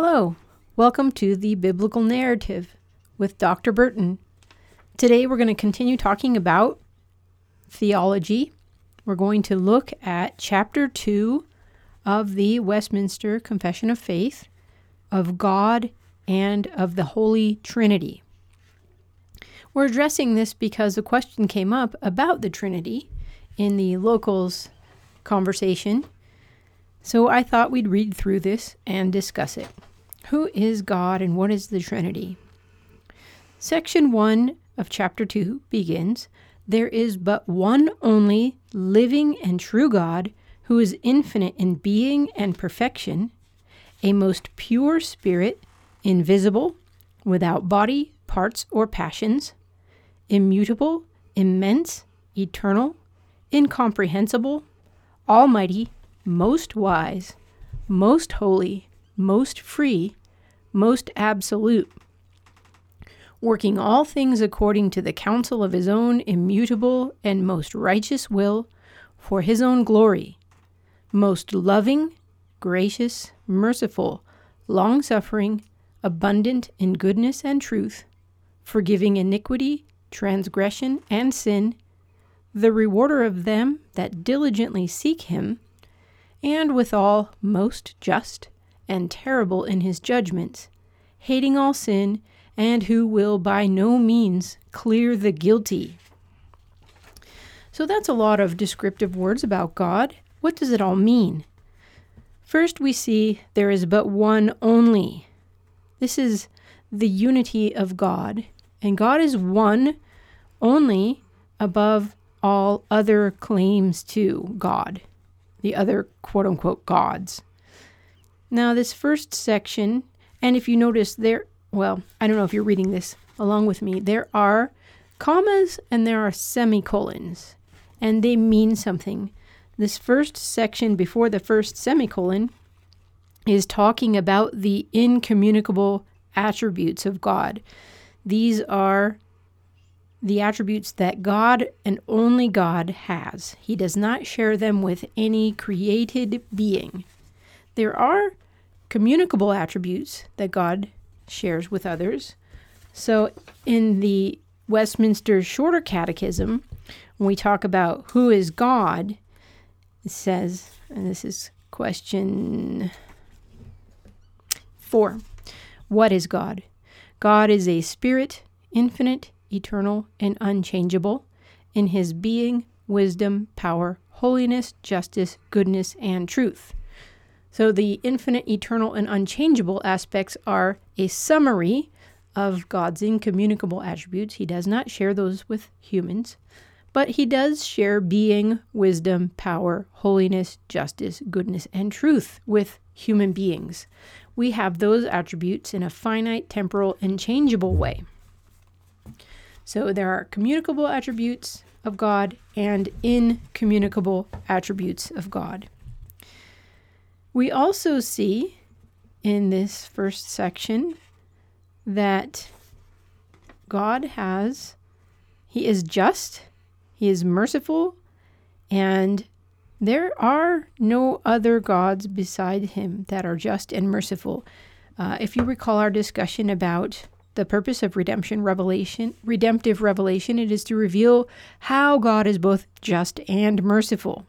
Hello, welcome to the Biblical Narrative with Dr. Burton. Today we're going to continue talking about theology. We're going to look at chapter 2 of the Westminster Confession of Faith of God and of the Holy Trinity. We're addressing this because a question came up about the Trinity in the locals conversation so I thought we'd read through this and discuss it. Who is God and what is the Trinity? Section 1 of chapter 2 begins There is but one only living and true God who is infinite in being and perfection, a most pure spirit, invisible, without body, parts, or passions, immutable, immense, eternal, incomprehensible, almighty, most wise, most holy, most free, most absolute, working all things according to the counsel of his own immutable and most righteous will for his own glory, most loving, gracious, merciful, long suffering, abundant in goodness and truth, forgiving iniquity, transgression, and sin, the rewarder of them that diligently seek him and withal most just and terrible in his judgments, hating all sin, and who will by no means clear the guilty. So that's a lot of descriptive words about God. What does it all mean? First, we see there is but one only. This is the unity of God, and God is one only above all other claims to God the other quote unquote gods. Now, this first section, and if you notice there, well, I don't know if you're reading this along with me, there are commas and there are semicolons, and they mean something. This first section before the first semicolon is talking about the incommunicable attributes of God. These are the attributes that God and only God has. He does not share them with any created being. There are communicable attributes that God shares with others. So in the Westminster Shorter Catechism, when we talk about who is God, it says, and this is question four What is God? God is a spirit, infinite, eternal, and unchangeable in his being, wisdom, power, holiness, justice, goodness, and truth. So the infinite, eternal, and unchangeable aspects are a summary of God's incommunicable attributes. He does not share those with humans, but he does share being, wisdom, power, holiness, justice, goodness, and truth with human beings. We have those attributes in a finite, temporal, and changeable way. So there are communicable attributes of God and incommunicable attributes of God. We also see in this first section that God has, He is just, He is merciful, and there are no other gods beside Him that are just and merciful. Uh, if you recall our discussion about the purpose of redemption revelation, redemptive revelation, it is to reveal how God is both just and merciful.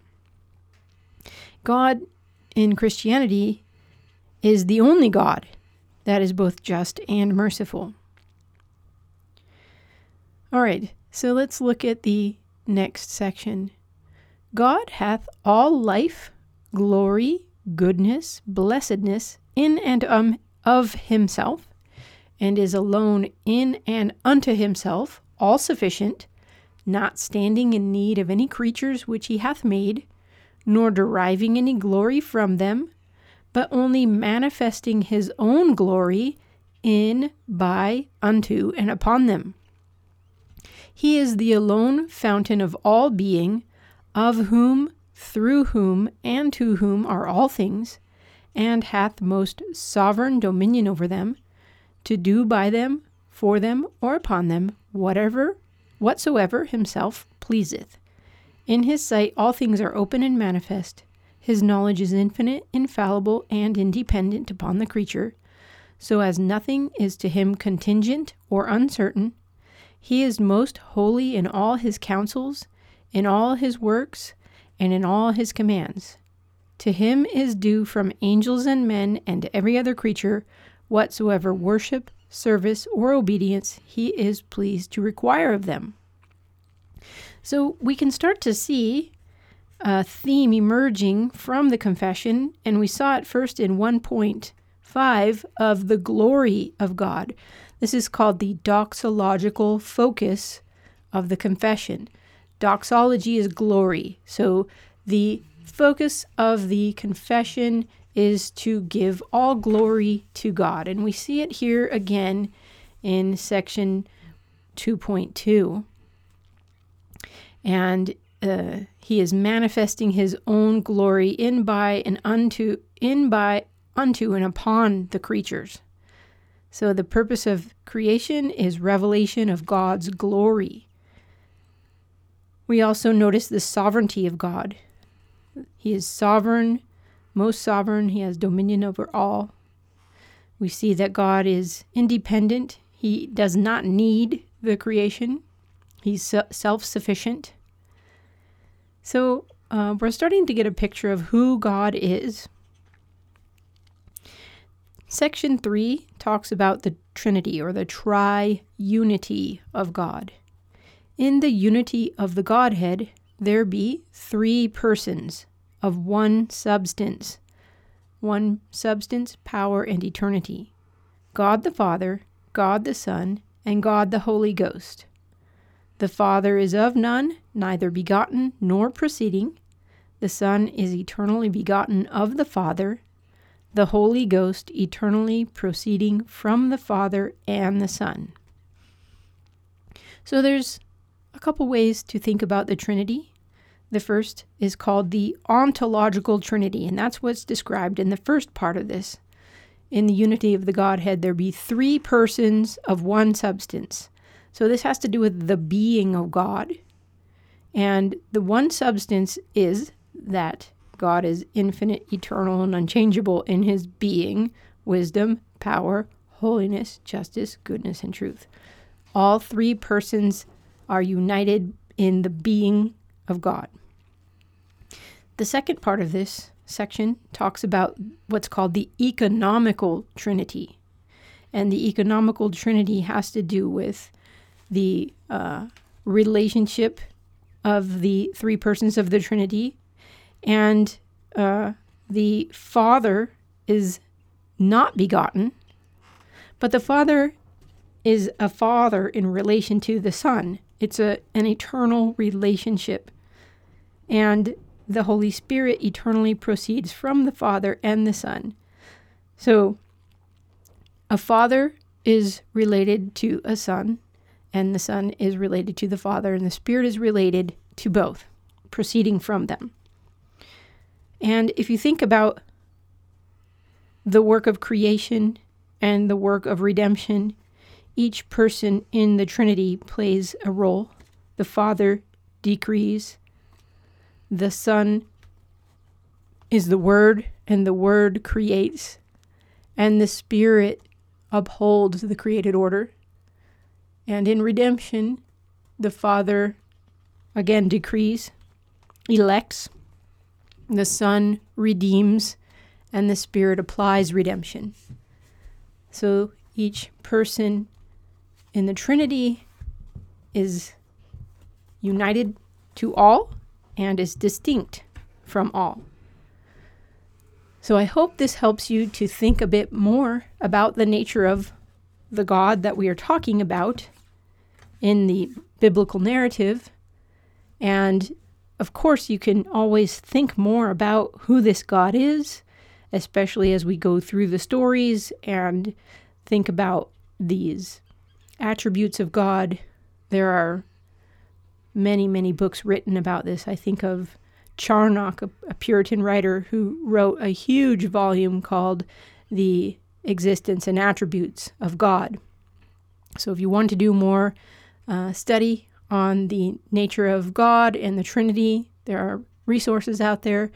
God in Christianity is the only God that is both just and merciful. All right, so let's look at the next section. God hath all life, glory, goodness, blessedness in and um, of himself and is alone in and unto himself, all sufficient, not standing in need of any creatures which he hath made, nor deriving any glory from them, but only manifesting his own glory in, by, unto, and upon them. He is the alone fountain of all being, of whom, through whom, and to whom are all things, and hath most sovereign dominion over them to do by them, for them, or upon them, whatever, whatsoever himself pleaseth. In his sight all things are open and manifest. His knowledge is infinite, infallible, and independent upon the creature, so as nothing is to him contingent or uncertain. He is most holy in all his counsels, in all his works, and in all his commands. To him is due from angels and men and every other creature whatsoever worship, service, or obedience he is pleased to require of them. So we can start to see a theme emerging from the confession, and we saw it first in 1.5 of the glory of God. This is called the doxological focus of the confession. Doxology is glory. So the focus of the confession is to give all glory to God. And we see it here again in section 2.2. And uh, he is manifesting his own glory in by and unto in by unto and upon the creatures. So the purpose of creation is revelation of God's glory. We also notice the sovereignty of God. He is sovereign, most sovereign. He has dominion over all. We see that God is independent. He does not need the creation. He's self sufficient. So uh, we're starting to get a picture of who God is. Section 3 talks about the Trinity or the tri-unity of God. In the unity of the Godhead, there be three persons of one substance, one substance, power, and eternity God the Father, God the Son, and God the Holy Ghost. The Father is of none, neither begotten nor proceeding. The Son is eternally begotten of the Father. The Holy Ghost eternally proceeding from the Father and the Son. So there's a couple ways to think about the Trinity. The first is called the ontological Trinity, and that's what's described in the first part of this. In the unity of the Godhead, there be three persons of one substance. So this has to do with the being of God. And the one substance is that God is infinite, eternal, and unchangeable in his being, wisdom, power, holiness, justice, goodness, and truth. All three persons are united in the being of God. The second part of this section talks about what's called the economical trinity. And the economical trinity has to do with the uh, relationship of the three persons of the Trinity, and uh, the Father is not begotten, but the Father is a father in relation to the Son. It's a, an eternal relationship. And the Holy Spirit eternally proceeds from the Father and the Son. So, a father is related to a son, and the Son is related to the Father, and the Spirit is related to both, proceeding from them. And if you think about the work of creation and the work of redemption, each person in the Trinity plays a role. The Father decrees, the Son is the Word, and the Word creates, and the Spirit upholds the created order. And in redemption, the Father again decrees, elects, the Son redeems, and the Spirit applies redemption. So each person in the Trinity is united to all and is distinct from all. So I hope this helps you to think a bit more about the nature of the God that we are talking about in the biblical narrative. And of course, you can always think more about who this God is, especially as we go through the stories and think about these attributes of God. There are many, many books written about this. I think of Charnock, a, a Puritan writer who wrote a huge volume called The Existence and Attributes of God. So if you want to do more uh, study on the nature of God and the Trinity. There are resources out there.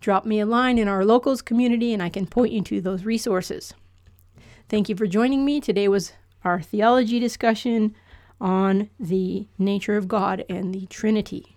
Drop me a line in our locals community and I can point you to those resources. Thank you for joining me. Today was our theology discussion on the nature of God and the Trinity.